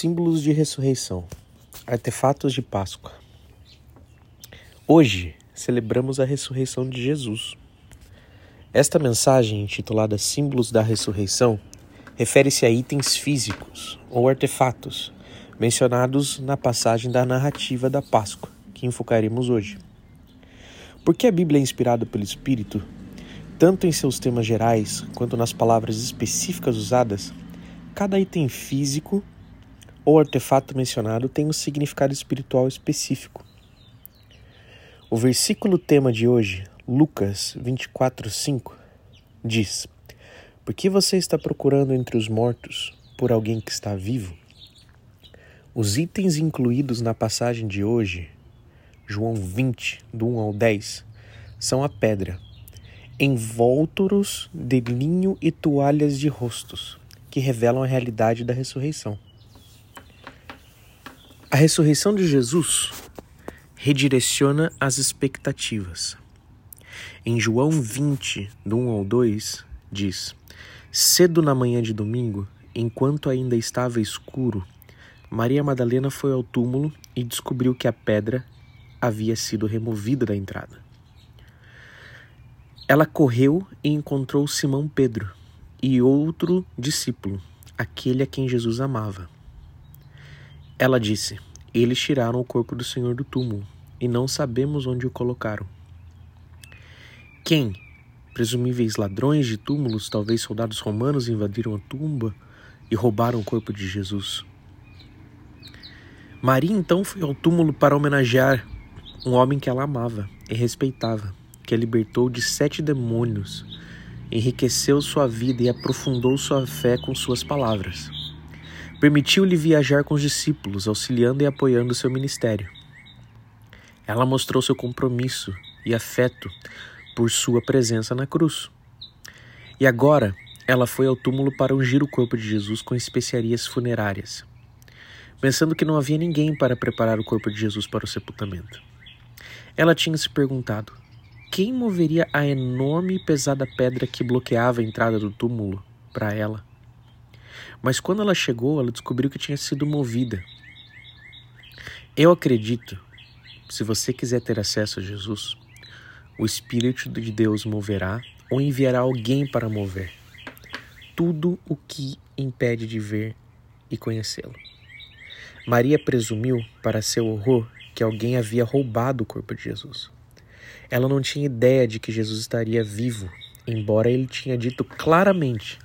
Símbolos de ressurreição. Artefatos de Páscoa. Hoje celebramos a ressurreição de Jesus. Esta mensagem, intitulada Símbolos da Ressurreição, refere-se a itens físicos ou artefatos mencionados na passagem da narrativa da Páscoa, que enfocaremos hoje. Porque a Bíblia é inspirada pelo Espírito, tanto em seus temas gerais quanto nas palavras específicas usadas, cada item físico ou artefato mencionado tem um significado espiritual específico. O versículo tema de hoje, Lucas 24:5, diz: Por que você está procurando entre os mortos por alguém que está vivo? Os itens incluídos na passagem de hoje, João 20, do 1 ao 10, são a pedra, envolturos de linho e toalhas de rostos, que revelam a realidade da ressurreição. A ressurreição de Jesus redireciona as expectativas. Em João 20, do 1 ao 2, diz: Cedo na manhã de domingo, enquanto ainda estava escuro, Maria Madalena foi ao túmulo e descobriu que a pedra havia sido removida da entrada. Ela correu e encontrou Simão Pedro e outro discípulo, aquele a quem Jesus amava. Ela disse: Eles tiraram o corpo do Senhor do túmulo e não sabemos onde o colocaram. Quem? Presumíveis ladrões de túmulos, talvez soldados romanos invadiram a tumba e roubaram o corpo de Jesus. Maria então foi ao túmulo para homenagear um homem que ela amava e respeitava, que a libertou de sete demônios enriqueceu sua vida e aprofundou sua fé com suas palavras. Permitiu-lhe viajar com os discípulos, auxiliando e apoiando seu ministério. Ela mostrou seu compromisso e afeto por sua presença na cruz. E agora ela foi ao túmulo para ungir o corpo de Jesus com especiarias funerárias, pensando que não havia ninguém para preparar o corpo de Jesus para o sepultamento. Ela tinha se perguntado: quem moveria a enorme e pesada pedra que bloqueava a entrada do túmulo para ela? Mas quando ela chegou, ela descobriu que tinha sido movida. Eu acredito, se você quiser ter acesso a Jesus, o Espírito de Deus moverá ou enviará alguém para mover tudo o que impede de ver e conhecê-lo. Maria presumiu, para seu horror, que alguém havia roubado o corpo de Jesus. Ela não tinha ideia de que Jesus estaria vivo, embora ele tinha dito claramente,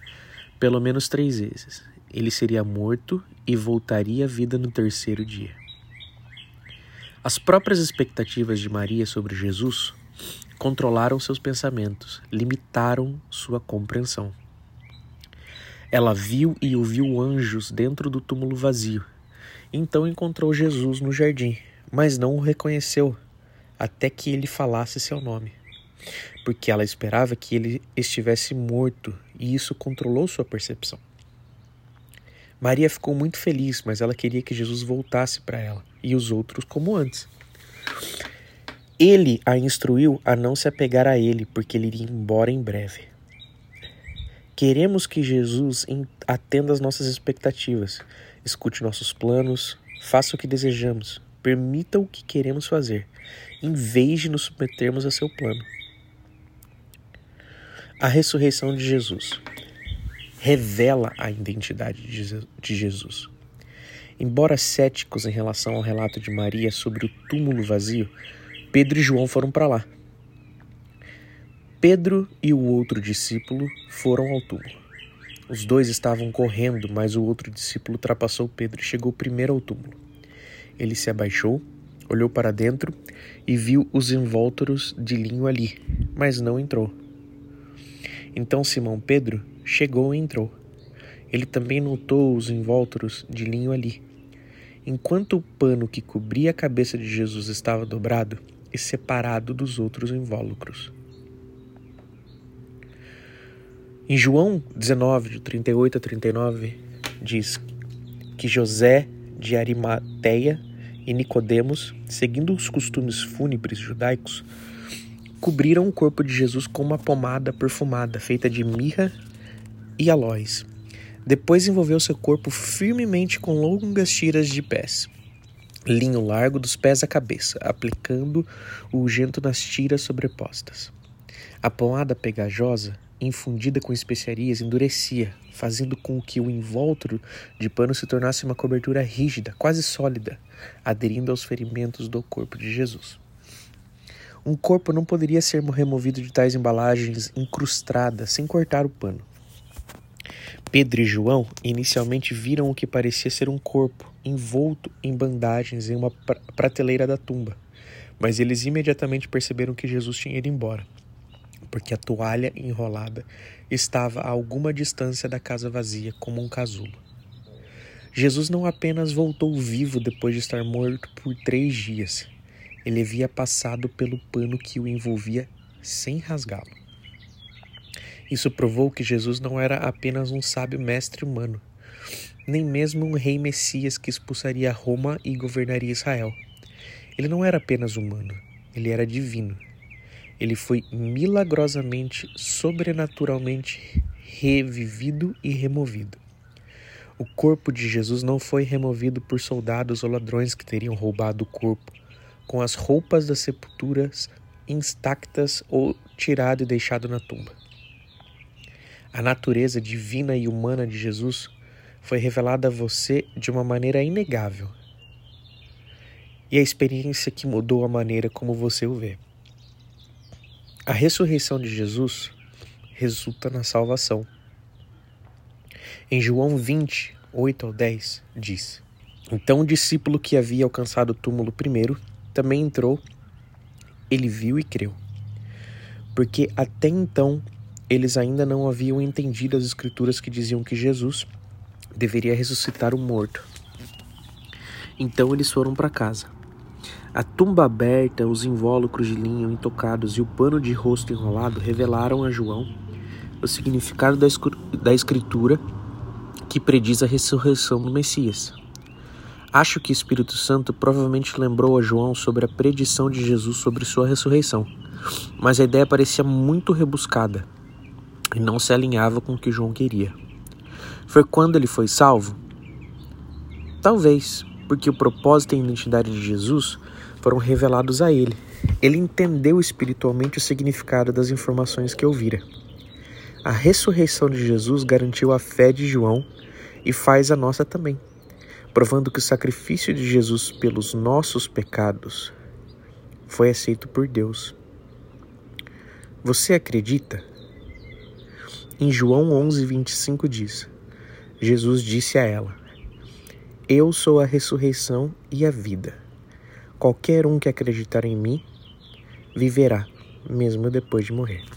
pelo menos três vezes, ele seria morto e voltaria à vida no terceiro dia. As próprias expectativas de Maria sobre Jesus controlaram seus pensamentos, limitaram sua compreensão. Ela viu e ouviu anjos dentro do túmulo vazio. Então encontrou Jesus no jardim, mas não o reconheceu até que ele falasse seu nome, porque ela esperava que ele estivesse morto e isso controlou sua percepção. Maria ficou muito feliz, mas ela queria que Jesus voltasse para ela e os outros como antes. Ele a instruiu a não se apegar a ele, porque ele iria embora em breve. Queremos que Jesus atenda às nossas expectativas, escute nossos planos, faça o que desejamos, permita o que queremos fazer, em vez de nos submetermos a seu plano. A ressurreição de Jesus revela a identidade de Jesus. Embora céticos em relação ao relato de Maria sobre o túmulo vazio, Pedro e João foram para lá. Pedro e o outro discípulo foram ao túmulo. Os dois estavam correndo, mas o outro discípulo ultrapassou Pedro e chegou primeiro ao túmulo. Ele se abaixou, olhou para dentro e viu os invólucros de linho ali, mas não entrou. Então Simão Pedro chegou e entrou. Ele também notou os invólucros de linho ali. Enquanto o pano que cobria a cabeça de Jesus estava dobrado e separado dos outros invólucros. Em João 19, de 38 a 39, diz que José de Arimateia e Nicodemos, seguindo os costumes fúnebres judaicos, cobriram o corpo de Jesus com uma pomada perfumada feita de mirra e aloés. Depois envolveu seu corpo firmemente com longas tiras de pés, linho largo dos pés à cabeça, aplicando o ungento nas tiras sobrepostas. A pomada pegajosa, infundida com especiarias, endurecia, fazendo com que o invólucro de pano se tornasse uma cobertura rígida, quase sólida, aderindo aos ferimentos do corpo de Jesus. Um corpo não poderia ser removido de tais embalagens incrustadas sem cortar o pano. Pedro e João inicialmente viram o que parecia ser um corpo envolto em bandagens em uma prateleira da tumba, mas eles imediatamente perceberam que Jesus tinha ido embora, porque a toalha enrolada estava a alguma distância da casa vazia, como um casulo. Jesus não apenas voltou vivo depois de estar morto por três dias, ele havia passado pelo pano que o envolvia sem rasgá-lo. Isso provou que Jesus não era apenas um sábio mestre humano, nem mesmo um rei Messias que expulsaria Roma e governaria Israel. Ele não era apenas humano, ele era divino. Ele foi milagrosamente, sobrenaturalmente revivido e removido. O corpo de Jesus não foi removido por soldados ou ladrões que teriam roubado o corpo, com as roupas das sepulturas intactas ou tirado e deixado na tumba. A natureza divina e humana de Jesus foi revelada a você de uma maneira inegável. E a experiência que mudou a maneira como você o vê. A ressurreição de Jesus resulta na salvação. Em João 20, 8 ao 10, diz: Então o discípulo que havia alcançado o túmulo primeiro também entrou, ele viu e creu. Porque até então eles ainda não haviam entendido as escrituras que diziam que Jesus deveria ressuscitar o morto. Então eles foram para casa. A tumba aberta, os invólucros de linho intocados e o pano de rosto enrolado revelaram a João o significado da escritura que prediz a ressurreição do Messias. Acho que o Espírito Santo provavelmente lembrou a João sobre a predição de Jesus sobre sua ressurreição, mas a ideia parecia muito rebuscada e não se alinhava com o que João queria. Foi quando ele foi salvo? Talvez, porque o propósito e a identidade de Jesus foram revelados a ele. Ele entendeu espiritualmente o significado das informações que ouvira. A ressurreição de Jesus garantiu a fé de João e faz a nossa também, provando que o sacrifício de Jesus pelos nossos pecados foi aceito por Deus. Você acredita? Em João 11, 25 diz: Jesus disse a ela: Eu sou a ressurreição e a vida. Qualquer um que acreditar em mim viverá, mesmo depois de morrer.